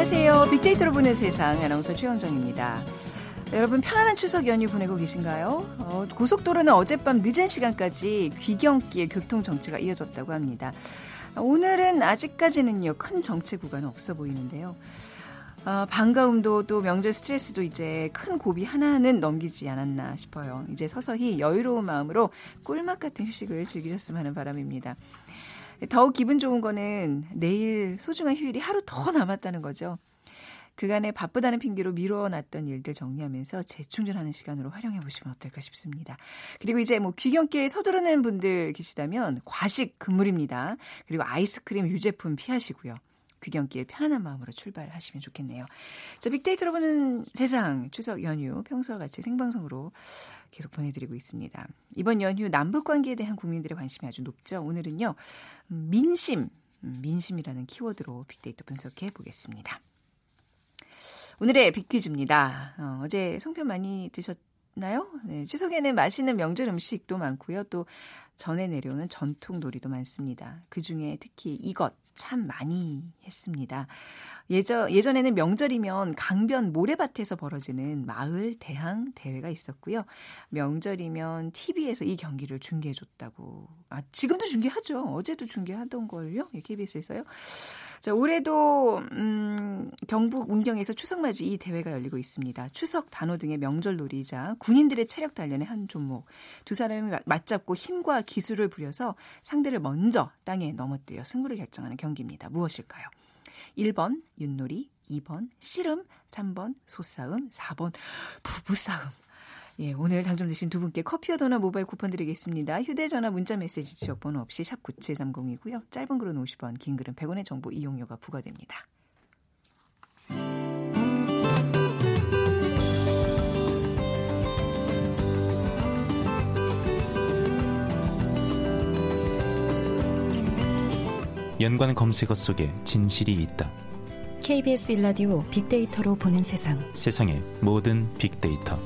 안녕하세요. 빅데이터로 보는 세상 아나운서 최영정입니다. 여러분 편안한 추석 연휴 보내고 계신가요? 어, 고속도로는 어젯밤 늦은 시간까지 귀경길 교통 정체가 이어졌다고 합니다. 오늘은 아직까지는요 큰 정체 구간은 없어 보이는데요. 어, 반가움도 또 명절 스트레스도 이제 큰 고비 하나는 넘기지 않았나 싶어요. 이제 서서히 여유로운 마음으로 꿀맛 같은 휴식을 즐기셨으면 하는 바람입니다. 더욱 기분 좋은 거는 내일 소중한 휴일이 하루 더 남았다는 거죠. 그간에 바쁘다는 핑계로 미뤄놨던 일들 정리하면서 재충전하는 시간으로 활용해 보시면 어떨까 싶습니다. 그리고 이제 뭐 귀경길에 서두르는 분들 계시다면 과식 금물입니다. 그리고 아이스크림 유제품 피하시고요. 귀경길 편안한 마음으로 출발하시면 좋겠네요. 자, 빅데이터로 보는 세상 추석 연휴 평소와 같이 생방송으로 계속 보내드리고 있습니다. 이번 연휴 남북 관계에 대한 국민들의 관심이 아주 높죠. 오늘은요 민심, 음, 민심이라는 키워드로 빅데이터 분석해 보겠습니다. 오늘의 빅퀴즈입니다. 어, 어제 송편 많이 드셨 나요? 네, 추석에는 맛있는 명절 음식도 많고요. 또 전해 내려오는 전통 놀이도 많습니다. 그 중에 특히 이것 참 많이 했습니다. 예전, 예전에는 명절이면 강변 모래밭에서 벌어지는 마을 대항 대회가 있었고요. 명절이면 TV에서 이 경기를 중계해줬다고. 아, 지금도 중계하죠. 어제도 중계하던 걸요. 예, KBS에서요. 자, 올해도 음, 경북 운경에서 추석맞이 이 대회가 열리고 있습니다. 추석 단오 등의 명절 놀이자 군인들의 체력 단련의 한 종목. 두 사람이 맞잡고 힘과 기술을 부려서 상대를 먼저 땅에 넘어뜨려 승부를 결정하는 경기입니다. 무엇일까요? 1번 윷놀이, 2번 씨름, 3번 소싸움, 4번 부부싸움. 예, 오늘 당첨되신 두 분께 커피와 도넛 모바일 쿠폰 드리겠습니다. 휴대전화 문자메시지 지역번호 없이 샵 9730이고요. 짧은 글은 50원, 긴 글은 100원의 정보 이용료가 부과됩니다. 연관 검색어 속에 진실이 있다. KBS 일라디오 빅데이터로 보는 세상. 세상의 모든 빅데이터.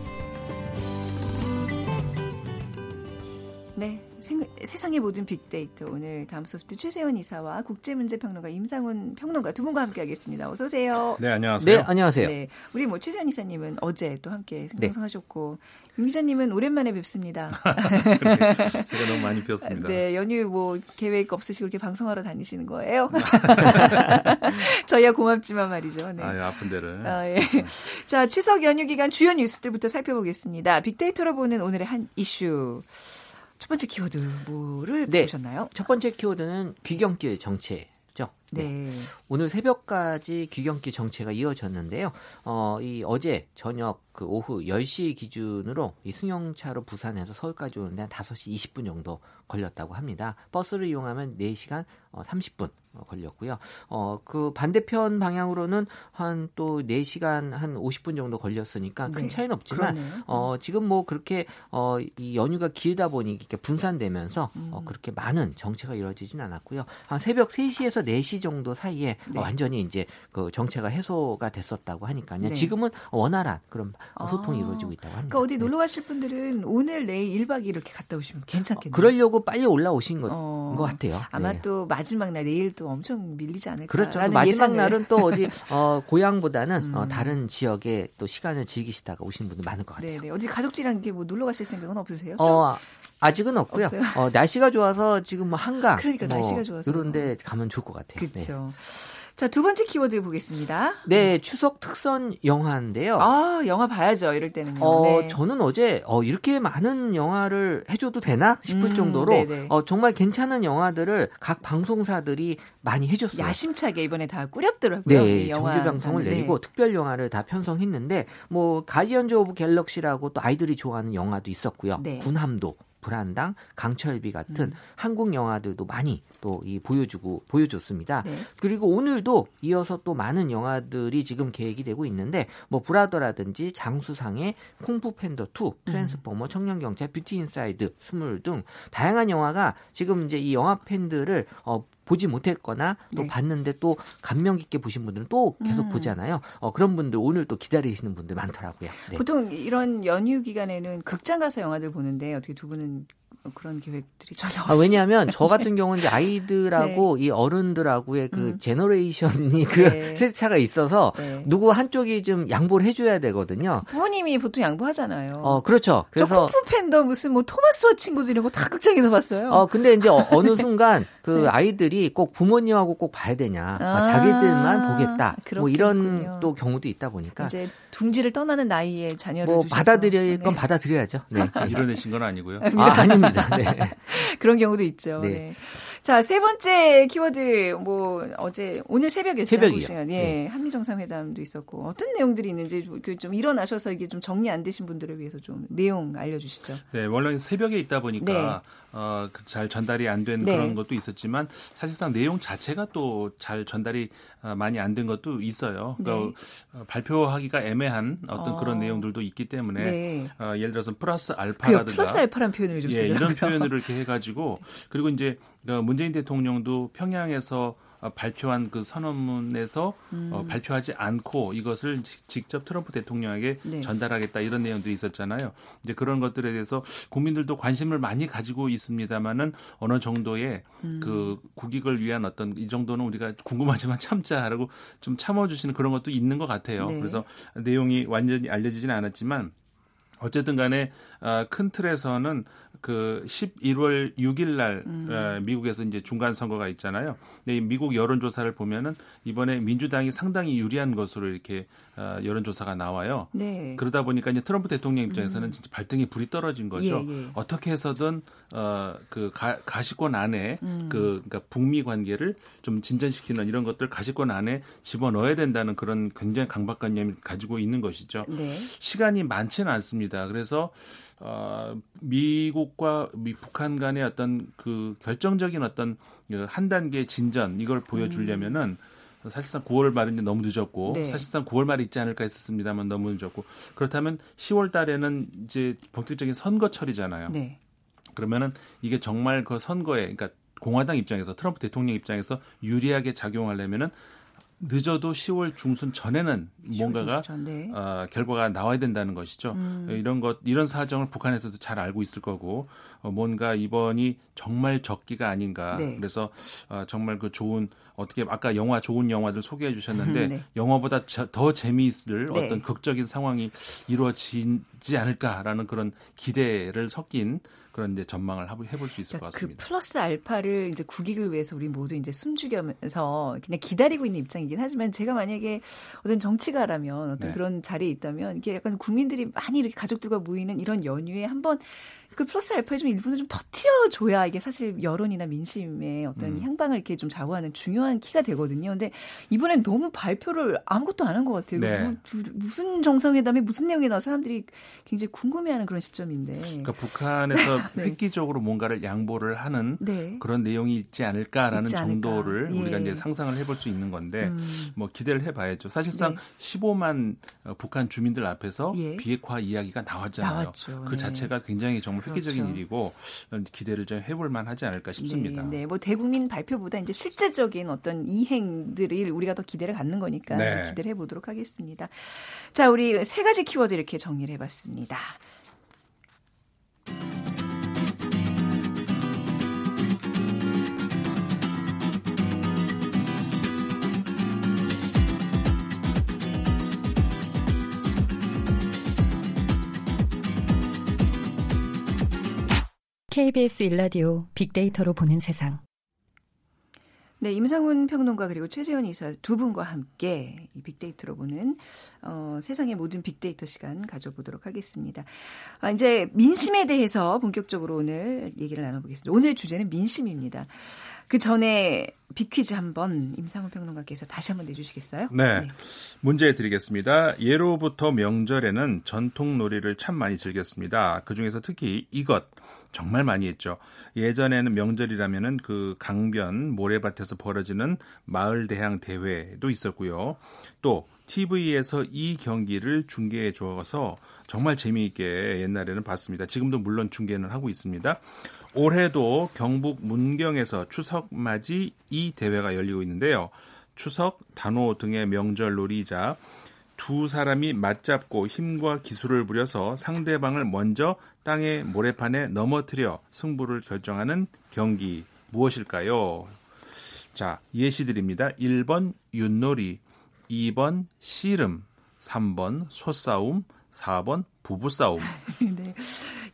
생, 세상의 모든 빅데이터 오늘 다음 소프트 최세원 이사와 국제문제평론가 임상훈 평론가 두 분과 함께하겠습니다. 어서 오세요. 네 안녕하세요. 네 안녕하세요. 네, 우리 뭐 최세원 이사님은 어제 또 함께 생방송하셨고 네. 윤 기자님은 오랜만에 뵙습니다. 제가 너무 많이 뵈었습니다. 네 연휴 뭐 계획 없으시고 이렇게 방송하러 다니시는 거예요? 저희야 고맙지만 말이죠. 네. 아 아픈 데를. 아, 예. 자 추석 연휴 기간 주요 뉴스들부터 살펴보겠습니다. 빅데이터로 보는 오늘의 한 이슈. 첫 번째 키워드 뭐를 네. 보셨나요? 첫 번째 키워드는 귀경길 정체. 죠. 네. 네. 오늘 새벽까지 귀경길 정체가 이어졌는데요. 어, 이 어제 저녁 그 오후 10시 기준으로 이 승용차로 부산에서 서울까지 오는데 한 5시 20분 정도 걸렸다고 합니다. 버스를 이용하면 4시간 어, 30분 어, 걸렸고요. 어, 그 반대편 방향으로는 한 또 4시간 한 50분 정도 걸렸으니까 큰 네. 차이는 없지만 그러네요. 어, 지금 뭐 그렇게 어, 이 연휴가 길다 보니 이렇게 분산되면서 음. 어, 그렇게 많은 정체가 이루어지진 않았고요. 한 새벽 3시에서 4시 정도 사이에 네. 완전히 이제 그 정체가 해소가 됐었다고 하니까요. 네. 지금은 원활한 그런 소통이 아. 이루어지고 있다고 합니다. 그러니까 어디 놀러 가실 분들은 오늘 내일 1박 2일 이렇게 갔다 오시면 괜찮겠네요. 어, 그러려고 빨리 올라오신 것, 어. 것 같아요. 아마 네. 또 마지막 날 내일 또 엄청 밀리지 않을까. 그렇죠. 마지막 예상을. 날은 또 어디 어, 고향보다는 음. 어, 다른 지역에 또 시간을 즐기시다가 오시는 분들 많을 것 같아요. 네, 어디 가족들이랑 뭐 놀러 가실 생각은 없으세요? 어, 아직은 없고요. 어, 날씨가 좋아서 지금 뭐 한강 그러니까 뭐 날씨가 좋아서 이런데 가면 좋을 것 같아요. 그렇죠. 네. 자, 두 번째 키워드 보겠습니다. 네, 추석 특선 영화인데요. 아, 영화 봐야죠. 이럴 때는요. 어, 네. 저는 어제 어, 이렇게 많은 영화를 해줘도 되나 싶을 음, 정도로 어, 정말 괜찮은 영화들을 각 방송사들이 많이 해줬어요. 야심차게 이번에 다 꾸렸더라고요. 네, 정규 방송을 네. 내리고 특별 영화를 다 편성했는데 뭐 가디언즈 오브 갤럭시라고 또 아이들이 좋아하는 영화도 있었고요. 네. 군함도 불한당, 강철비 같은 음. 한국 영화들도 많이 또 이 보여주고 보여줬습니다. 네. 그리고 오늘도 이어서 또 많은 영화들이 지금 계획이 되고 있는데 뭐 부라더라든지 장수상회 쿵푸 팬더 2, 트랜스포머, 음. 청년 경찰, 뷰티 인사이드, 스물 등 다양한 영화가 지금 이제 이 영화 팬들을 어, 보지 못했거나 또 네. 봤는데 또 감명 깊게 보신 분들은 또 계속 음. 보잖아요. 어, 그런 분들 오늘 또 기다리시는 분들 많더라고요. 네. 보통 이런 연휴 기간에는 극장 가서 영화들 보는데 어떻게 두 분은 그런 계획들이 전혀 아, 왜냐하면 저 같은 경우는 이제 아이들하고 네. 이 어른들하고의 그 음. generation이 그 네. 세대차가 있어서 네. 누구 한쪽이 좀 양보를 해줘야 되거든요. 부모님이 보통 양보하잖아요. 어 그렇죠. 그래서 저 팬더 무슨 뭐 토마스와 친구들 이런 거 다 극장에서 봤어요. 어 근데 이제 어, 느 순간 그 네. 아이들이 꼭 부모님하고 꼭 봐야 되냐, 아, 자기들만 보겠다. 뭐 이런 또 경우도 있다 보니까 이제 둥지를 떠나는 나이에 자녀를 뭐. 받아들일 건 네. 받아들여야죠. 네. 이뤄내신 건 아니고요. 아, 아닙니다. 네. 그런 경우도 있죠. 네. 네. 자, 세 번째 키워드 뭐 어제 오늘 새벽에 새벽이요. 시간 예. 네. 한미 정상회담도 있었고 어떤 내용들이 있는지 그좀 일어나셔서 이게 좀 정리 안 되신 분들을 위해서 좀 내용 알려 주시죠. 네, 원래 새벽에 있다 보니까 네. 어, 그잘 전달이 안된 네. 그런 것도 있었지만 사실상 내용 자체가 또 잘 전달이 어, 많이 안 된 것도 있어요. 네. 그, 어, 발표하기가 애매한 어떤 어. 그런 내용들도 있기 때문에 네. 어, 예를 들어서 플러스 알파라든가 플러스 알파란 표현을 좀 예, 이런 표현을 이렇게 해가지고 그리고 이제 그 문재인 대통령도 평양에서 어, 발표한 그 선언문에서 어, 음. 어, 발표하지 않고 이것을 직접 트럼프 대통령에게 네. 전달하겠다 이런 내용들이 있었잖아요. 이제 그런 것들에 대해서 국민들도 관심을 많이 가지고 있습니다만은 어느 정도의 음. 그 국익을 위한 어떤 이 정도는 우리가 궁금하지만 참자라고 좀 참아주시는 그런 것도 있는 것 같아요. 네. 그래서 내용이 완전히 알려지지는 않았지만 어쨌든 간에 큰 틀에서는 그 11월 6일 날 음. 어, 미국에서 이제 중간 선거가 있잖아요. 근데 미국 여론 조사를 보면은 이번에 민주당이 상당히 유리한 것으로 이렇게 어, 여론 조사가 나와요. 네. 그러다 보니까 이제 트럼프 대통령 입장에서는 음. 진짜 발등에 불이 떨어진 거죠. 예, 예. 어떻게 해서든 어그 가시권 안에 음. 그 그러니까 북미 관계를 좀 진전시키는 이런 것들 가시권 안에 집어넣어야 된다는 그런 굉장히 강박관념을 가지고 있는 것이죠. 네. 시간이 많지는 않습니다. 그래서 어, 미국과 미, 북한 간의 어떤 그 결정적인 어떤 그한 단계 진전 이걸 보여주려면은 음. 사실상 9월 말은 너무 늦었고 네. 사실상 9월 말에 있지 않을까 했었습니다만 너무 늦었고 그렇다면 10월 달에는 이제 본격적인 선거철이잖아요. 네. 그러면은 이게 정말 그 선거에 그러니까 공화당 입장에서 트럼프 대통령 입장에서 유리하게 작용하려면은 늦어도 10월 중순 전에는 뭔가가 전, 네. 어, 결과가 나와야 된다는 것이죠. 음. 이런 것 이런 사정을 북한에서도 잘 알고 있을 거고 어, 뭔가 이번이 정말 적기가 아닌가. 네. 그래서 어, 정말 그 좋은 어떻게 아까 영화 좋은 영화들 소개해 주셨는데 네. 영화보다 저, 더 재미있을 네. 어떤 극적인 상황이 이루어지지 않을까라는 그런 기대를 섞인 그런 이제 전망을 해볼 수 있을 그러니까 것그 같습니다. 그 플러스 알파를 이제 국익을 위해서 우리 모두 이제 숨죽여면서 그냥 기다리고 있는 입장이긴 하지만 제가 만약에 어떤 정치가라면 어떤 네. 그런 자리에 있다면 이게 약간 국민들이 많이 이렇게 가족들과 모이는 이런 연휴에 한번 그 플러스 알파에 좀 일부는 좀 터트려줘야 이게 사실 여론이나 민심의 어떤 음. 향방을 이렇게 좀 좌우하는 중요한 키가 되거든요. 근데 이번엔 너무 발표를 아무것도 안 한 것 같아요. 네. 뭐, 무슨 정상회담에 무슨 내용이 나와 사람들이 굉장히 궁금해하는 그런 시점인데. 그러니까 북한에서 네. 획기적으로 뭔가를 양보를 하는 네. 그런 내용이 있지 않을까라는 있지 정도를 예. 우리가 이제 상상을 해볼 수 있는 건데 음. 뭐 기대를 해봐야죠. 사실상 네. 15만 어, 북한 주민들 앞에서 예. 비핵화 이야기가 나왔잖아요. 나왔죠. 그 네. 자체가 굉장히 정말 획기적인 그렇죠. 일이고 기대를 좀 해볼 만하지 않을까 싶습니다. 네, 네, 뭐 대국민 발표보다 이제 실제적인 어떤 이행들을 우리가 더 기대를 갖는 거니까 네. 기대를 해보도록 하겠습니다. 자, 우리 세 가지 키워드 이렇게 정리를 해봤습니다. KBS 일라디오 빅데이터로 보는 세상. 네, 임상훈 평론가 그리고 최재원 이사 두 분과 함께 이 빅데이터로 보는 어, 세상의 모든 빅데이터 시간 가져보도록 하겠습니다. 아, 이제 민심에 대해서 본격적으로 오늘 얘기를 나눠보겠습니다. 오늘의 주제는 민심입니다. 그 전에 빅퀴즈 한번 임상훈 평론가께서 다시 한번 내주시겠어요? 네. 네. 문제 드리겠습니다. 예로부터 명절에는 전통 놀이를 참 많이 즐겼습니다. 그 중에서 특히 이것 정말 많이 했죠. 예전에는 명절이라면은 그 강변 모래밭에서 벌어지는 마을 대항 대회도 있었고요. 또 TV에서 이 경기를 중계해 줘서 정말 재미있게 옛날에는 봤습니다. 지금도 물론 중계는 하고 있습니다. 올해도 경북 문경에서 추석 맞이 이 대회가 열리고 있는데요. 추석, 단오 등의 명절 놀이자 두 사람이 맞잡고 힘과 기술을 부려서 상대방을 먼저 땅의 모래판에 넘어뜨려 승부를 결정하는 경기 무엇일까요? 자, 예시 드립니다. 1번 윷놀이, 2번 씨름, 3번 소싸움, 4번 부부싸움. 네.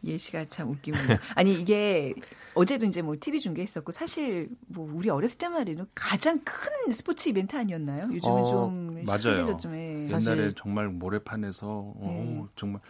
예시가 참 웃깁니다. 아니 이게 어제도 이제 뭐 TV 중계했었고 사실 뭐 우리 어렸을 때만 해도 가장 큰 스포츠 이벤트 아니었나요? 요즘은 어, 좀 맞아요. 좀 해. 옛날에 정말 모래판에서 네. 오, 정말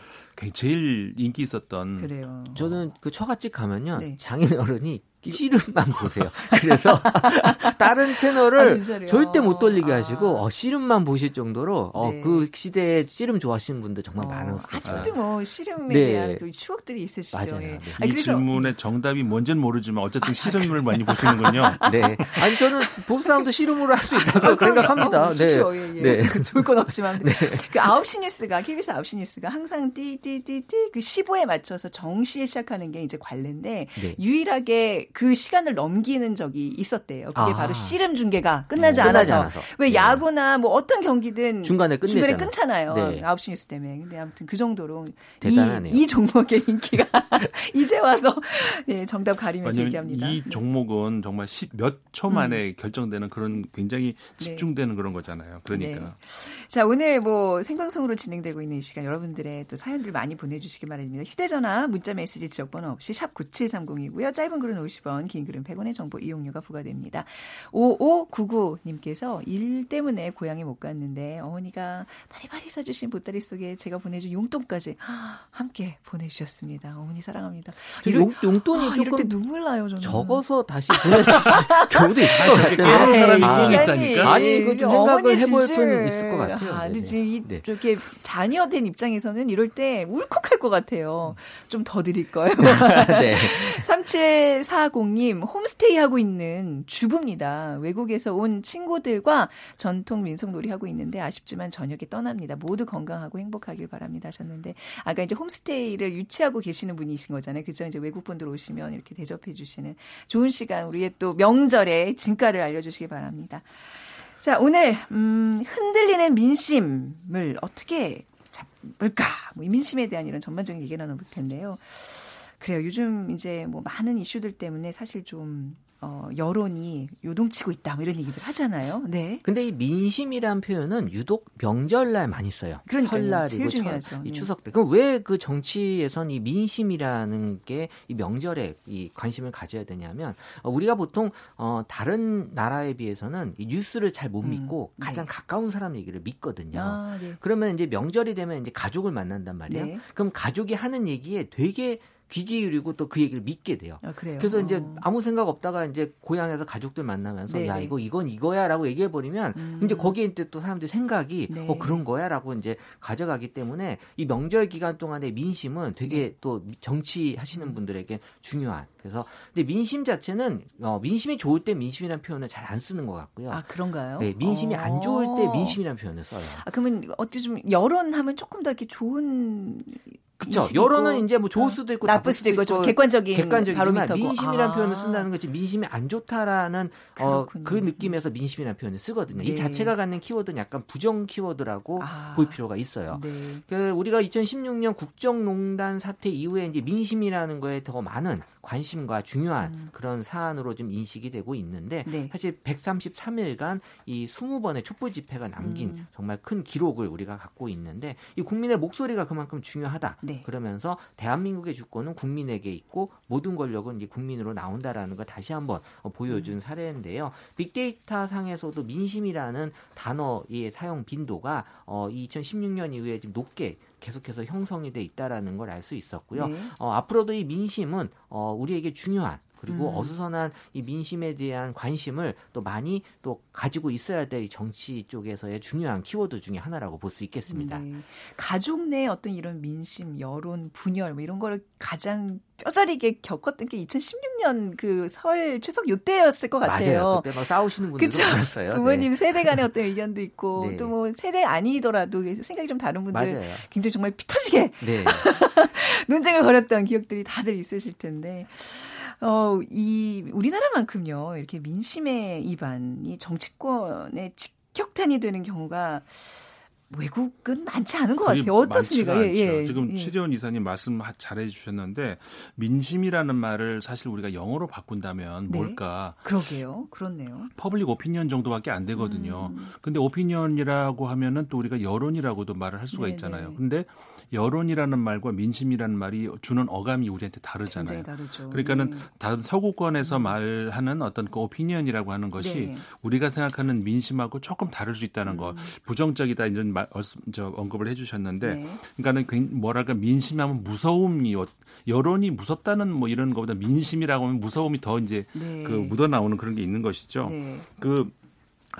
제일 인기 있었던 그래요. 저는 그 처갓집 가면요 네. 장인 어른이 씨름만 보세요. 그래서 다른 채널을 아, 절대 못 돌리게 아. 하시고 어, 씨름만 보실 정도로 어, 네. 그 시대에 씨름 좋아하시는 분들 정말 어, 많았어요. 아직도 뭐 씨름에 네. 대한 그 추억들이 있으시죠. 맞아요. 예. 네. 아, 이 질문의 정답이 뭔지는 모르지만 어쨌든 아, 씨름을 많이 보시는군요. 네. 아니 저는 부부싸움도 씨름으로 할 수 있다고 아, 생각합니다. 어, 네. 그렇죠. 예, 예. 네. 좋을 건 없지만 네. 그 9시 뉴스가 KBS 9시 뉴스가 항상 띠띠띠띠 그 15에 맞춰서 정시에 시작하는 게 이제 관례인데 네. 유일하게 그 시간을 넘기는 적이 있었대요. 그게 아. 바로 씨름 중계가 끝나지, 어, 않아서. 않아서. 왜 네. 야구나 뭐 어떤 경기든 중간에 중간에 끊잖아요. 네. 9시 뉴스 때문에. 근데 아무튼 그 정도로 대단하네요. 이, 이 종목의 인기가 이제 와서 예, 정답 가리면서 얘기합니다. 이 네. 종목은 정말 몇 초 만에 음. 결정되는 그런 굉장히 네. 집중되는 그런 거잖아요. 그러니까. 네. 자, 오늘 뭐 생방송으로 진행되고 있는 이 시간 여러분들의 또 사연들 많이 보내 주시기 바랍니다. 휴대 전화, 문자 메시지 지역번호 없이 샵 9730이고요. 짧은 글은 50 50원, 긴 글은 100원의 정보 이용료가 부과됩니다. 5599님께서 일 때문에 고향에 못 갔는데 어머니가 바리바리 사주신 보따리 속에 제가 보내준 용돈까지 함께 보내주셨습니다. 어머니 사랑합니다. 이럴, 용, 용돈이 아, 이럴 때 눈물 나요, 저는. 적어서 다시 보내주 경우도 있을 아, 아, 사람이 있다니까. 아니, 이거 좀 생각을 해볼 뿐 있을 것 같아요. 아니, 지 네. 이렇게 네. 자녀 된 입장에서는 이럴 때 울컥할 것 같아요. 좀 더 드릴 거예요. 네. 8440님, 홈스테이 하고 있는 주부입니다. 외국에서 온 친구들과 전통 민속놀이 하고 있는데 아쉽지만 저녁에 떠납니다. 모두 건강하고 행복하길 바랍니다 하셨는데 아까 이제 홈스테이를 유치하고 계시는 분이신 거잖아요. 그죠? 이제 외국분들 오시면 이렇게 대접해 주시는 좋은 시간 우리의 또 명절의 진가를 알려 주시기 바랍니다. 자, 오늘 음, 흔들리는 민심을 어떻게 잡을까? 뭐 민심에 대한 이런 전반적인 얘기 나눠볼 텐데요. 그래요. 요즘 이제 뭐 많은 이슈들 때문에 사실 좀 어, 여론이 요동치고 있다, 뭐 이런 얘기들 하잖아요. 네. 근데 이 민심이란 표현은 유독 명절날 많이 써요. 그러니까요. 설날이고 중요하죠. 이 네. 추석 때. 그럼 왜 그 정치에선 이 민심이라는 게 이 명절에 이 관심을 가져야 되냐면 어, 우리가 보통 어, 다른 나라에 비해서는 이 뉴스를 잘 못 믿고 음, 가장 네. 가까운 사람 얘기를 믿거든요. 아, 네. 그러면 이제 명절이 되면 이제 가족을 만난단 말이에요. 네. 그럼 가족이 하는 얘기에 되게 귀 기울이고 또 그 얘기를 믿게 돼요. 아, 그래서 이제 어. 아무 생각 없다가 이제 고향에서 가족들 만나면서 네네. 야 네. 이거 이건 이거야라고 얘기해 버리면 음. 이제 거기에 이제 또 사람들 생각이 네. 어 그런 거야라고 이제 가져가기 때문에 이 명절 기간 동안의 민심은 되게 네. 또 정치하시는 음. 분들에게 중요한 그래서 근데 민심 자체는 어, 민심이 좋을 때 민심이라는 표현을 잘 안 쓰는 것 같고요. 아 그런가요? 네, 민심이 어. 안 좋을 때 민심이라는 표현을 써요. 아 그러면 어떻게 좀 여론하면 조금 더 이렇게 좋은 그렇죠. 여론은 이제 뭐 좋을 어, 수도 있고 나쁠 수도 있고, 좀 객관적인 객관적인 민심이라는 아. 표현을 쓴다는 거지 민심이 안 좋다라는 어, 그 느낌에서 민심이라는 표현을 쓰거든요. 네. 이 자체가 갖는 키워드는 약간 부정 키워드라고 아. 볼 필요가 있어요. 네. 그 우리가 2016년 국정농단 사태 이후에 이제 민심이라는 거에 더 많은 관심과 중요한 음. 그런 사안으로 좀 인식이 되고 있는데 네. 사실 133일간 이 20번의 촛불 집회가 남긴 음. 정말 큰 기록을 우리가 갖고 있는데 이 국민의 목소리가 그만큼 중요하다. 네. 그러면서 대한민국의 주권은 국민에게 있고 모든 권력은 이제 국민으로 나온다라는 걸 다시 한번 보여준 음. 사례인데요. 빅데이터 상에서도 민심이라는 단어의 사용 빈도가 어 2016년 이후에 좀 높게 계속해서 형성이 돼 있다라는 걸 알 수 있었고요. 네. 어, 앞으로도 이 민심은 어, 우리에게 중요한 그리고 음. 어수선한 이 민심에 대한 관심을 또 많이 또 가지고 있어야 될 정치 쪽에서의 중요한 키워드 중에 하나라고 볼 수 있겠습니다. 네. 가족 내 어떤 이런 민심, 여론, 분열 뭐 이런 걸 가장 뼈저리게 겪었던 게 2016년 그 설 추석 요때였을 것 같아요. 맞아요. 그때 막 싸우시는 분들도 그쵸? 많았어요. 부모님 네. 세대 간의 어떤 의견도 있고 네. 또뭐 세대 아니더라도 생각이 좀 다른 분들 맞아요. 굉장히 정말 피 터지게 네. 논쟁을 벌였던 기억들이 다들 있으실 텐데 어, 이 우리나라만큼요 이렇게 민심의 입안이 정치권의 직격탄이 되는 경우가 외국은 많지 않은 것 같아요. 어떻습니까? 예, 예, 지금 예. 최재원 이사님 말씀 잘해 주셨는데 민심이라는 말을 사실 우리가 영어로 바꾼다면 네. 뭘까? 그러게요. 그렇네요. public opinion 정도밖에 안 되거든요. 음. 근데 opinion이라고 하면은 또 우리가 여론이라고도 말을 할 수가 네네. 있잖아요. 근데 여론이라는 말과 민심이라는 말이 주는 어감이 우리한테 다르잖아요. 그러니까는 네. 다른 서구권에서 음. 말하는 어떤 그 opinion이라고 하는 것이 네. 우리가 생각하는 민심하고 조금 다를 수 있다는 음. 거. 부정적이다 이런 말, 저 언급을 해주셨는데, 네. 그러니까는 뭐랄까 민심하면 무서움이 여론이 무섭다는 뭐 이런 것보다 민심이라고 하면 무서움이 더 이제 네. 그 묻어 나오는 그런 게 있는 것이죠. 네. 그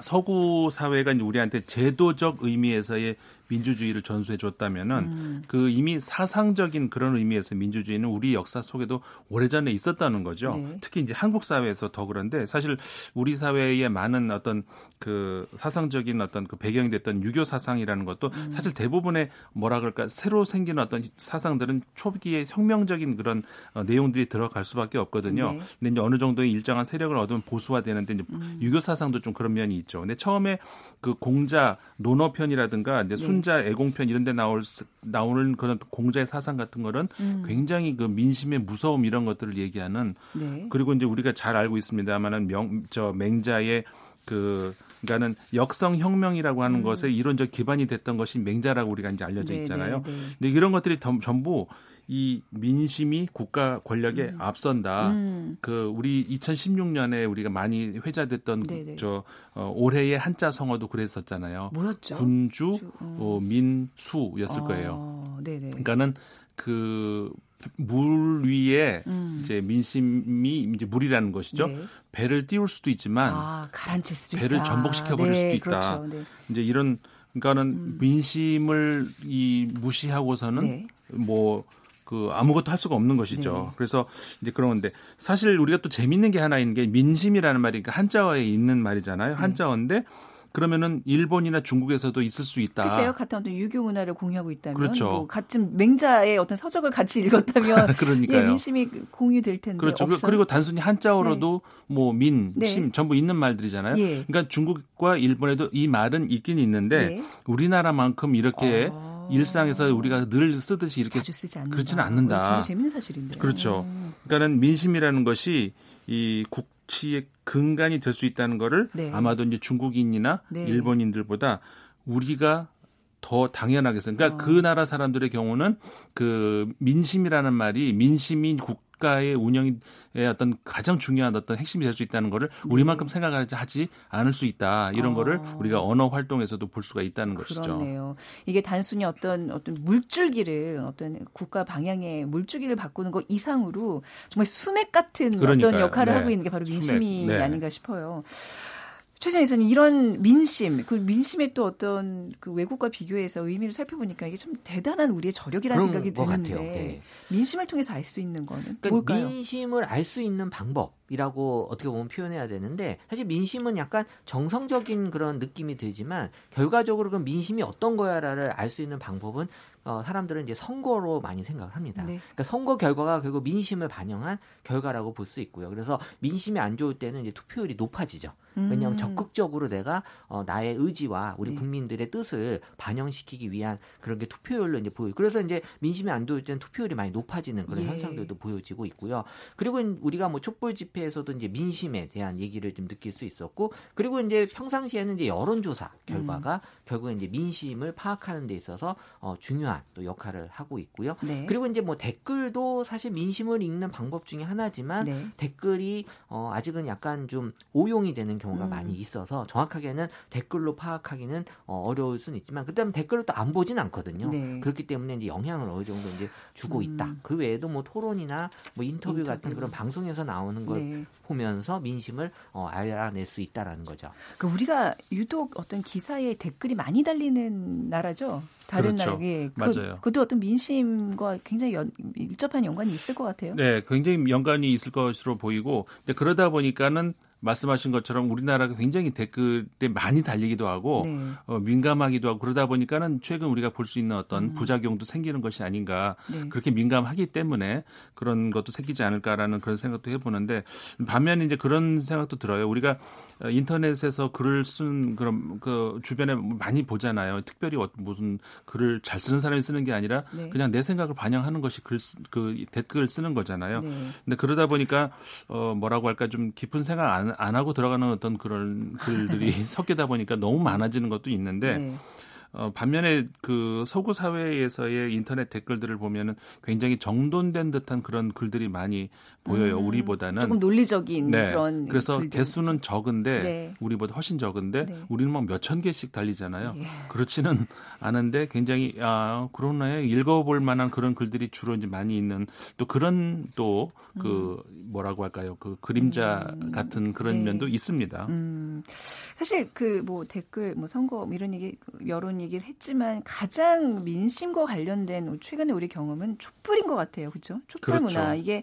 서구 사회가 우리한테 제도적 의미에서의 민주주의를 전수해 줬다면은 음. 그 이미 사상적인 그런 의미에서 민주주의는 우리 역사 속에도 오래전에 있었다는 거죠. 네. 특히 이제 한국 사회에서 더 그런데 사실 우리 사회에 많은 어떤 그 사상적인 어떤 그 배경이 됐던 유교 사상이라는 것도 음. 사실 대부분의 뭐라 그럴까 새로 생긴 어떤 사상들은 초기에 혁명적인 그런 어, 내용들이 들어갈 수밖에 없거든요. 네. 근데 이제 어느 정도의 일정한 세력을 얻으면 보수화되는데 이제 음. 유교 사상도 좀 그런 면이 있죠. 근데 처음에 그 공자 논어 편이라든가 이제 순 혼자 애공편 이런 데 나올 나오는 그런 공자의 사상 같은 거는 음. 굉장히 그 민심의 무서움 이런 것들을 얘기하는 네. 그리고 이제 우리가 잘 알고 있습니다만은 명 저 맹자의 그 그러니까는 역성 혁명이라고 하는 음. 것에 이론적 기반이 됐던 것이 맹자라고 우리가 이제 알려져 네, 있잖아요. 네, 네, 근데 이런 것들이 전부 이 민심이 국가 권력에 음. 앞선다. 음. 그 우리 2016년에 우리가 많이 회자됐던 네네. 저 어, 올해의 한자 성어도 그랬었잖아요. 뭐였죠? 군주 음. 어, 민수였을 아, 거예요. 네네. 그러니까는 그 물 위에 음. 이제 민심이 이제 물이라는 것이죠. 네. 배를 띄울 수도 있지만 아, 가라앉힐 수도 배를 있다. 전복시켜 버릴 네, 수도 있다. 그렇죠. 네. 이제 이런 그러니까는 음. 민심을 이 무시하고서는 네. 뭐 그 아무것도 할 수가 없는 것이죠. 네. 그래서 이제 그런데 사실 우리가 또 재밌는 게 하나 있는 게 민심이라는 말이 그 한자어에 있는 말이잖아요. 네. 한자어인데 그러면은 일본이나 중국에서도 있을 수 있다. 글쎄요, 같은 어떤 유교 문화를 공유하고 있다면, 그렇죠. 뭐 같은 맹자의 어떤 서적을 같이 읽었다면, 그러니까요. 예, 민심이 공유될 텐데. 그렇죠. 없어요? 그리고 단순히 한자어로도 네. 뭐 민, 네. 심 전부 있는 말들이잖아요. 예. 그러니까 중국과 일본에도 이 말은 있긴 있는데 네. 우리나라만큼 이렇게 아. 일상에서 우리가 늘 쓰듯이 이렇게 그렇지는 않는다. 굉장히 재밌는 사실인데. 그렇죠. 그러니까는 민심이라는 것이 이 국치의 근간이 될 수 있다는 거를 네. 아마도 이제 중국인이나 네. 일본인들보다 우리가 더 당연하게 써. 그러니까 어. 그 나라 사람들의 경우는 그 민심이라는 말이 민심인 국 국가의 운영의 어떤 가장 중요한 어떤 핵심이 될 수 있다는 거를 네. 우리만큼 생각하지 않을 수 있다 이런 아. 거를 우리가 언어 활동에서도 볼 수가 있다는 것이죠. 그렇네요. 이게 단순히 어떤 어떤 물줄기를 어떤 국가 방향의 물줄기를 바꾸는 것 이상으로 정말 수맥 같은 그러니까요. 어떤 역할을 네. 하고 있는 게 바로 민심이 네. 아닌가 싶어요. 최재현 이사님 이런 민심, 그 민심의 또 어떤 그 외국과 비교해서 의미를 살펴보니까 이게 참 대단한 우리의 저력이라는 생각이 드는데 네. 민심을 통해서 알 수 있는 거는 그러니까 뭘까요? 민심을 알 수 있는 방법 이라고 어떻게 보면 표현해야 되는데 사실 민심은 약간 정성적인 그런 느낌이 들지만 결과적으로 그 민심이 어떤 거야를 알 수 있는 방법은 어, 사람들은 이제 선거로 많이 생각을 합니다. 네. 그러니까 선거 결과가 결국 민심을 반영한 결과라고 볼 수 있고요. 그래서 민심이 안 좋을 때는 이제 투표율이 높아지죠. 왜냐하면 음. 적극적으로 내가 어, 나의 의지와 우리 네. 국민들의 뜻을 반영시키기 위한 그런 게 투표율로 이제 보여. 그래서 이제 민심이 안 좋을 때는 투표율이 많이 높아지는 그런 예. 현상들도 보여지고 있고요. 그리고 우리가 뭐 촛불 집회 에서도 이제 민심에 대한 얘기를 좀 느낄 수 있었고, 그리고 이제 평상시에는 이제 여론조사 결과가 음. 결국에 이제 민심을 파악하는 데 있어서 어, 중요한 또 역할을 하고 있고요. 네. 그리고 이제 뭐 댓글도 사실 민심을 읽는 방법 중에 하나지만 네. 댓글이 어, 아직은 약간 좀 오용이 되는 경우가 음. 많이 있어서 정확하게는 댓글로 파악하기는 어, 어려울 수는 있지만 그다음에 댓글을 또 안 보진 않거든요. 네. 그렇기 때문에 이제 영향을 어느 정도 이제 주고 음. 있다. 그 외에도 뭐 토론이나 뭐 인터뷰, 인터뷰. 같은 그런 방송에서 나오는 걸 네. 보면서 민심을 어, 알아낼 수 있다라는 거죠. 그 우리가 유독 어떤 기사에 댓글이 많이 달리는 나라죠. 다른 그렇죠. 나라에 그, 맞아요. 그것도 어떤 민심과 굉장히 연, 밀접한 연관이 있을 것 같아요. 네, 굉장히 연관이 있을 것으로 보이고, 근데 그러다 보니까는 말씀하신 것처럼 우리나라가 굉장히 댓글에 많이 달리기도 하고 네. 어, 민감하기도 하고 그러다 보니까는 최근 우리가 볼 수 있는 어떤 음. 부작용도 생기는 것이 아닌가 네. 그렇게 민감하기 때문에 그런 것도 생기지 않을까라는 그런 생각도 해보는데 반면에 이제 그런 생각도 들어요. 우리가 인터넷에서 글을 쓴 그런 그 주변에 많이 보잖아요. 특별히 무슨 글을 잘 쓰는 사람이 쓰는 게 아니라 네. 그냥 내 생각을 반영하는 것이 글 그 댓글 쓰는 거잖아요. 네. 근데 그러다 보니까 어 뭐라고 할까 좀 깊은 생각 안, 안 하고 들어가는 어떤 그런 글들이 섞이다 보니까 너무 많아지는 것도 있는데 네. 어, 반면에 그 서구 사회에서의 인터넷 댓글들을 보면은 굉장히 정돈된 듯한 그런 글들이 많이 보여요. 음, 우리보다는 조금 논리적인 네. 그런 그래서 개수는 적은데 네. 우리보다 훨씬 적은데 네. 우리는 막 몇 천 개씩 달리잖아요. 예. 그렇지는 않은데 굉장히 아 그러네 읽어볼 만한 그런 글들이 주로 이제 많이 있는 또 그런 또그 음. 뭐라고 할까요? 그 그림자 음. 같은 그런 네. 면도 있습니다. 음. 사실 그 뭐 댓글 뭐 선거 뭐 이런 얘기 여론 얘기를 했지만 가장 민심과 관련된 최근에 우리 경험은 촛불인 것 같아요. 그렇죠? 촛불 그렇죠. 문화 이게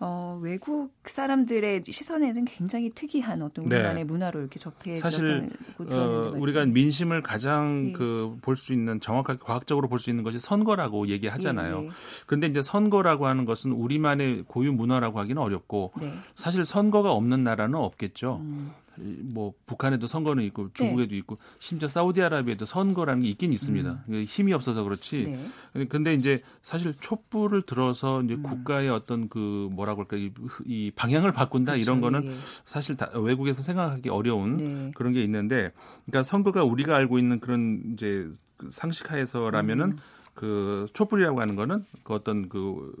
어, 외국 사람들의 시선에는 굉장히 특이한 어떤 우리만의 네. 문화로 이렇게 접해졌던 사실 어, 우리가 민심을 가장 네. 그볼 수 있는 정확하게 과학적으로 볼 수 있는 것이 선거라고 얘기하잖아요. 네. 그런데 이제 선거라고 하는 것은 우리만의 고유 문화라고 하기는 어렵고 네. 사실 선거가 없는 나라는 없겠죠. 음. 뭐 북한에도 선거는 있고 중국에도 네. 있고 심지어 사우디아라비아에도 선거라는 게 있긴 있습니다. 음. 힘이 없어서 그렇지. 네. 근데 이제 사실 촛불을 들어서 이제 음. 국가의 어떤 그 뭐라고 할까 이, 이 방향을 바꾼다 그렇죠. 이런 거는 예. 사실 다 외국에서 생각하기 어려운 네. 그런 게 있는데 그러니까 선거가 우리가 알고 있는 그런 이제 그 상식하에서라면은 음. 그 촛불이라고 하는 거는 그 어떤 그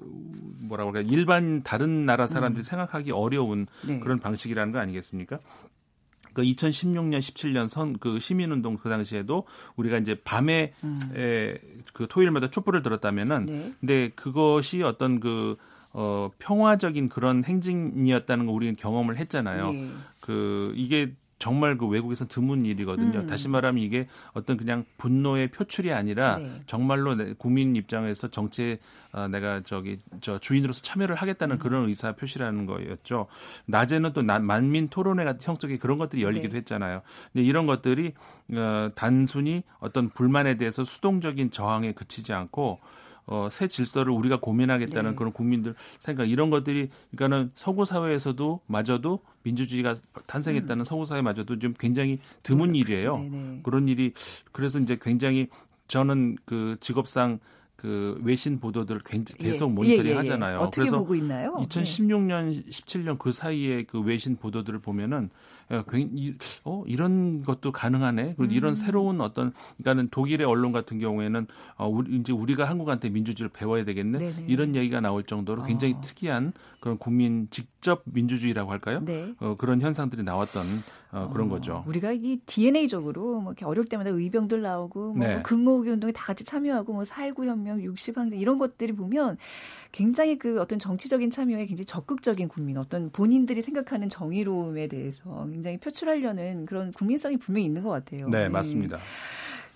뭐라고 할까 일반 다른 나라 사람들이 음. 생각하기 어려운 네. 그런 방식이라는 거 아니겠습니까? 그 2016년 17년 선 그 시민운동 그 당시에도 우리가 이제 밤에 음. 에, 그 토요일마다 촛불을 들었다면은 네. 근데 그것이 어떤 그 어, 평화적인 그런 행진이었다는 거 우리는 경험을 했잖아요. 네. 그 이게 정말 그 외국에서 드문 일이거든요. 음. 다시 말하면 이게 어떤 그냥 분노의 표출이 아니라 네. 정말로 국민 입장에서 정치에 어, 내가 저기 저 주인으로서 참여를 하겠다는 음. 그런 의사 표시라는 거였죠. 낮에는 또 만민 토론회 같은 형적인 그런 것들이 열리기도 네. 했잖아요. 근데 이런 것들이 어, 단순히 어떤 불만에 대해서 수동적인 저항에 그치지 않고 어, 새 질서를 우리가 고민하겠다는 네. 그런 국민들 생각 이런 것들이 그러니까는 서구 사회에서도 마저도 민주주의가 탄생했다는 음. 서구 사회마저도 좀 굉장히 드문 일이에요. 네네. 그런 일이 그래서 이제 굉장히 저는 그 직업상 그 외신 보도들 계속 예. 모니터링 예, 예, 예. 하잖아요. 어떻게 그래서 보고 있나요? 2016년, 17년 그 사이에 그 외신 보도들을 보면은 어 이런 것도 가능하네. 그리고 음. 이런 새로운 어떤 그러니까는 독일의 언론 같은 경우에는 어 우리 이제 우리가 한국한테 민주주의를 배워야 되겠네. 네네. 이런 얘기가 나올 정도로 굉장히 어. 특이한 그런 국민 직접 민주주의라고 할까요? 네. 어, 그런 현상들이 나왔던 어, 그런 어, 거죠. 우리가 이 DNA적으로 뭐 이렇게 어려울 때마다 의병들 나오고 뭐 네. 근무기 운동에 다 같이 참여하고 뭐4.19 혁명, 60항쟁 이런 것들이 보면 굉장히 그 어떤 정치적인 참여에 굉장히 적극적인 국민, 어떤 본인들이 생각하는 정의로움에 대해서 굉장히 표출하려는 그런 국민성이 분명히 있는 것 같아요. 네, 네. 맞습니다.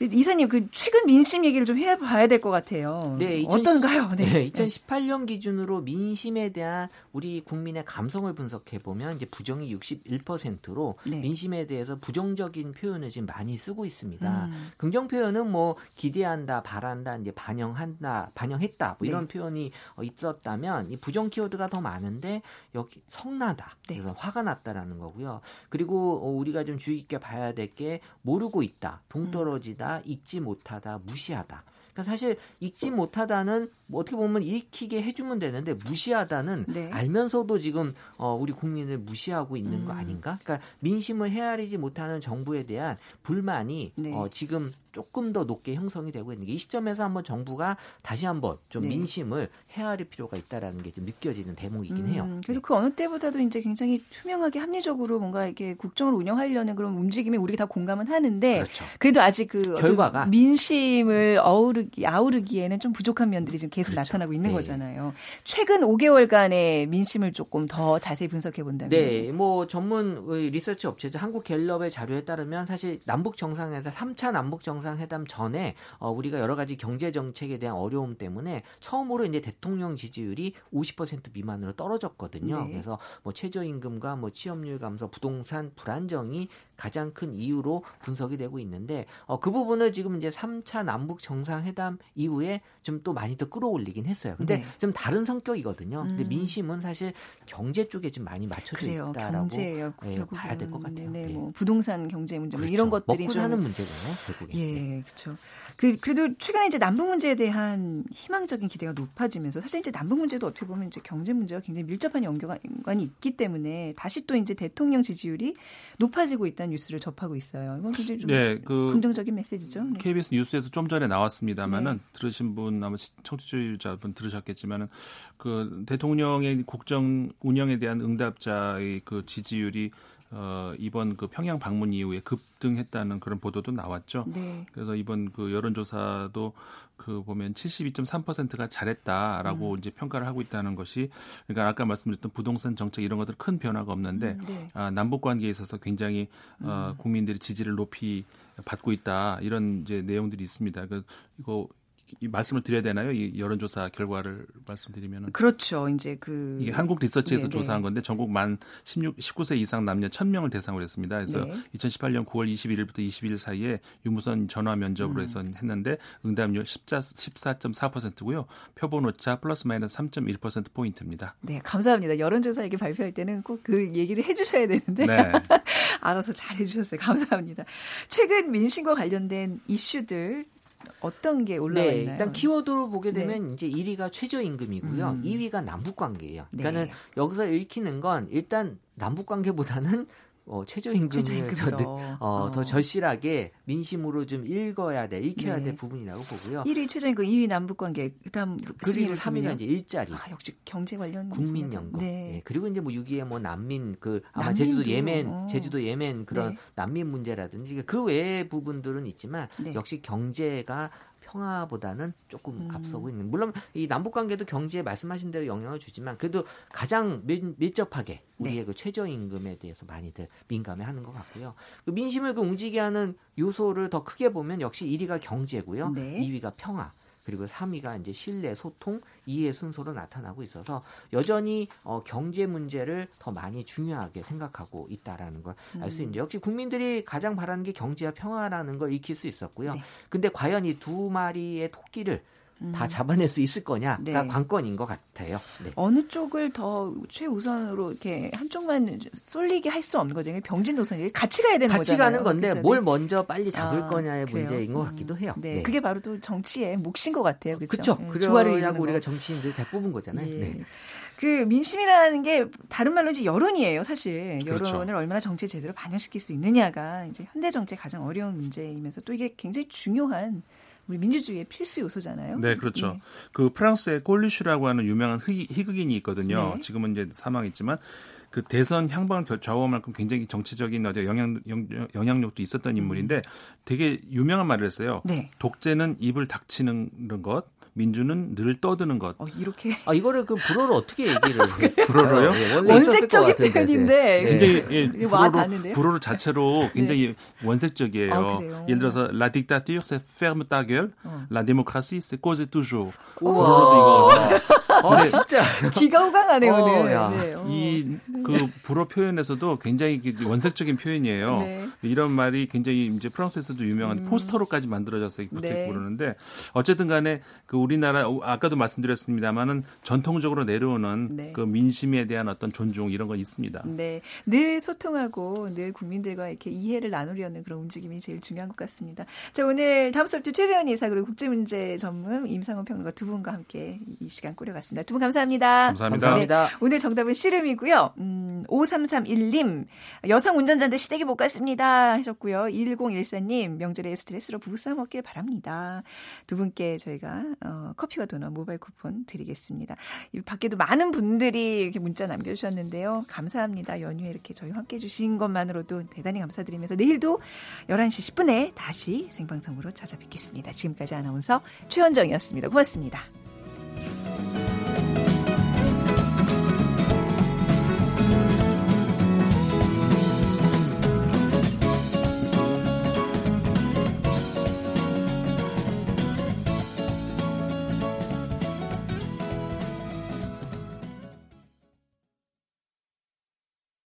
이사님 그 최근 민심 얘기를 좀 해봐야 될 것 같아요. 네, 2010, 어떤가요? 네. 네, 2018년 기준으로 민심에 대한 우리 국민의 감성을 분석해 보면 이제 부정이 61%로 네. 민심에 대해서 부정적인 표현을 지금 많이 쓰고 있습니다. 음. 긍정 표현은 뭐 기대한다, 바란다, 이제 반영한다, 반영했다 뭐 이런 네. 표현이 어, 있었다면 이 부정 키워드가 더 많은데 여기 성나다, 네. 그래서 화가 났다라는 거고요. 그리고 어, 우리가 좀 주의 깊게 봐야 될 게 모르고 있다, 동떨어지다. 읽지 못하다, 무시하다. 그러니까 사실 읽지 못하다는 뭐 어떻게 보면 읽히게 해주면 되는데 무시하다는 네. 알면서도 지금 어, 우리 국민을 무시하고 있는 음. 거 아닌가? 그러니까 민심을 헤아리지 못하는 정부에 대한 불만이 네. 어, 지금 조금 더 높게 형성이 되고 있는 게 이 시점에서 한번 정부가 다시 한번 좀 네. 민심을 헤아릴 필요가 있다라는 게 좀 느껴지는 대목이긴 해요. 음, 그래서 네. 그 어느 때보다도 이제 굉장히 투명하게 합리적으로 뭔가 이렇게 국정을 운영하려는 그런 움직임에 우리가 다 공감은 하는데 그렇죠. 그래도 아직 그 결과가 민심을 어우르기 아우르기에는 좀 부족한 면들이 지금 계속 그렇죠. 나타나고 있는 네. 거잖아요. 최근 5개월간의 민심을 조금 더 자세히 분석해 본다면 네, 뭐 전문 리서치 업체죠. 한국 갤럽의 자료에 따르면 사실 남북 정상회담 3차 남북 정상회담 전에 어, 우리가 여러 가지 경제 정책에 대한 어려움 때문에 처음으로 이제 대통령 지지율이 50% 미만으로 떨어졌거든요. 네. 그래서 뭐 최저임금과 뭐 취업률 감소, 부동산 불안정이 가장 큰 이유로 분석이 되고 있는데 어, 그 부분을 지금 이제 3차 남북 정상회담 이후에 좀 또 많이 더 끌어올리긴 했어요. 근데 네. 좀 다른 성격이거든요. 음. 근데 민심은 사실 경제 쪽에 좀 많이 맞춰져 그래요. 있다라고 경제예요. 예, 봐야 될 것 같아요. 네, 네, 뭐 부동산 경제 문제 뭐 그렇죠. 이런 것들이 먹고 좀 사는 문제잖아요. 결국에. 예, 네. 그렇죠. 그, 그래도 최근에 이제 남북 문제에 대한 희망적인 기대가 높아지면서 사실 이제 남북 문제도 어떻게 보면 이제 경제 문제와 굉장히 밀접한 연관이 있기 때문에 다시 또 이제 대통령 지지율이 높아지고 있다는 뉴스를 접하고 있어요. 이건 굉장히 좀 네, 그 긍정적인 메시지죠. 네. KBS 뉴스에서 좀 전에 나왔습니다만은 네. 들으신 분 아마 청취자분 들으셨겠지만은 그 대통령의 국정 운영에 대한 응답자의 그 지지율이 어, 이번 그 평양 방문 이후에 급등했다는 그런 보도도 나왔죠. 네. 그래서 이번 그 여론조사도 그 보면 72.3%가 잘했다라고 음. 이제 평가를 하고 있다는 것이 그러니까 아까 말씀드렸던 부동산 정책 이런 것들 큰 변화가 없는데 음, 네. 아, 남북 관계에 있어서 굉장히 어, 음. 국민들이 지지를 높이 받고 있다 이런 이제 내용들이 있습니다. 그 이거 이 말씀을 드려야 되나요? 이 여론조사 결과를 말씀드리면 그렇죠. 이제 그 이게 한국 리서치에서 네네. 조사한 건데 전국 만 16, 19세 이상 남녀 1000명을 대상으로 했습니다. 그래서 네. 2018년 9월 21일부터 22일 사이에 유무선 전화 면접으로 음. 해서 했는데 응답률 14, 14.4%고요. 표본 오차 플러스 마이너스 3.1% 포인트입니다. 네, 감사합니다. 여론조사 이게 발표할 때는 꼭 그 얘기를 해 주셔야 되는데 네. 알아서 잘 해 주셨어요. 감사합니다. 최근 민심과 관련된 이슈들 어떤 게 올라와 네, 있나요? 일단 키워드로 보게 네. 되면 네. 이제 1위가 최저임금이고요. 음. 2위가 남북 관계예요. 그러니까는 네. 여기서 읽히는 건 일단 남북 관계보다는 어, 최저임금을 저, 어, 어. 더 절실하게 민심으로 좀 읽어야 돼, 읽혀야 네. 될 부분이라고 보고요. 1위 최저임금, 2위 남북관계, 그다음 그리고 3위가 이제 일자리. 아, 역시 경제 관련 국민연금. 네. 네. 그리고 이제 뭐 6위에 뭐 난민 그 아마 난민도. 제주도 예멘, 어. 제주도 예멘 그런 네. 난민 문제라든지 그 외의 부분들은 있지만 네. 역시 경제가 평화보다는 조금 음. 앞서고 있는. 물론 이 남북 관계도 경제에 말씀하신 대로 영향을 주지만 그래도 가장 밀, 밀접하게 우리의 네. 그 최저 임금에 대해서 많이들 민감해 하는 것 같고요. 그 민심을 그 움직이게 하는 요소를 더 크게 보면 역시 1위가 경제고요. 네. 2위가 평화. 그리고 3위가 이제 신뢰, 소통, 이해 순서로 나타나고 있어서 여전히 어, 경제 문제를 더 많이 중요하게 생각하고 있다라는 걸 알수 음. 있는데 역시 국민들이 가장 바라는 게 경제와 평화라는 걸 익힐 수 있었고요. 네. 근데 과연 이 두 마리의 토끼를 다 잡아낼 수 있을 거냐가 네. 관건인 것 같아요. 네. 어느 쪽을 더 최우선으로 이렇게 한쪽만 쏠리게 할 수 없는 거죠. 병진 노선이 같이 가야 되는 같이 거잖아요. 가는 건데 그렇죠? 뭘 먼저 빨리 잡을 아, 거냐의 그래요? 문제인 것 같기도 해요. 네. 네. 그게 바로 또 정치의 몫인 것 같아요. 그렇죠. 그래야 우리가 정치인들 잘 뽑은 거잖아요. 예. 네. 그 민심이라는 게 다른 말로 이제 여론이에요, 사실. 그렇죠. 여론을 그렇죠. 얼마나 정치에 제대로 반영시킬 수 있느냐가 이제 현대 정치의 가장 어려운 문제이면서 또 이게 굉장히 중요한 우리 민주주의의 필수 요소잖아요. 네, 그렇죠. 네. 그 프랑스의 꼴리슈라고 하는 유명한 희극 인이 있거든요. 네. 지금은 이제 사망했지만 그 대선 향방을 좌우할 만큼 굉장히 정치적인 어제 영향 영향력도 있었던 인물인데 되게 유명한 말을 했어요. 네. 독재는 입을 닥치는 것, 민주는 늘 떠드는 것. 어, 이렇게. 아 이거를 그 불어로 어떻게 얘기를 불어로요? 네, 원색적인 표현인데. 네. 굉장히 예, 불어로, 불어로 자체로 굉장히 네. 원색적이에요. 아, 예를 들어서 la dictature c'est ferme ta gueule, 어. la démocratie c'est cause toujours. 불어로도 이거. 아, 진짜. 기가 호강하네, 요 오늘. 네, 어. 이그 불어 표현에서도 굉장히 원색적인 표현이에요. 네. 이런 말이 굉장히 이제 프랑스에서도 유명한 음. 포스터로까지 만들어져서 붙어 네. 그러는데 어쨌든 간에 그 우리나라 아까도 말씀드렸습니다만은 전통적으로 내려오는 네. 그 민심에 대한 어떤 존중 이런 건 있습니다. 네. 늘 소통하고 늘 국민들과 이렇게 이해를 나누려는 그런 움직임이 제일 중요한 것 같습니다. 자, 오늘 다음 수업 주 최재현 이사 그리고 국제문제 전문 임상훈 평론가 두 분과 함께 이 시간 꾸려갔습니다. 두 분 감사합니다. 감사합니다. 감사합니다. 네, 오늘 정답은 씨름이고요. 음, 5331님 여성 운전자인데 시댁에 못 갔습니다 하셨고요. 1014님 명절에 스트레스로 부부싸움 없길 바랍니다. 두 분께 저희가 어, 커피와 도넛 모바일 쿠폰 드리겠습니다. 밖에도 많은 분들이 이렇게 문자 남겨주셨는데요. 감사합니다. 연휴에 이렇게 저희 함께 해주신 것만으로도 대단히 감사드리면서 내일도 11시 10분에 다시 생방송으로 찾아뵙겠습니다. 지금까지 아나운서 최현정이었습니다. 고맙습니다.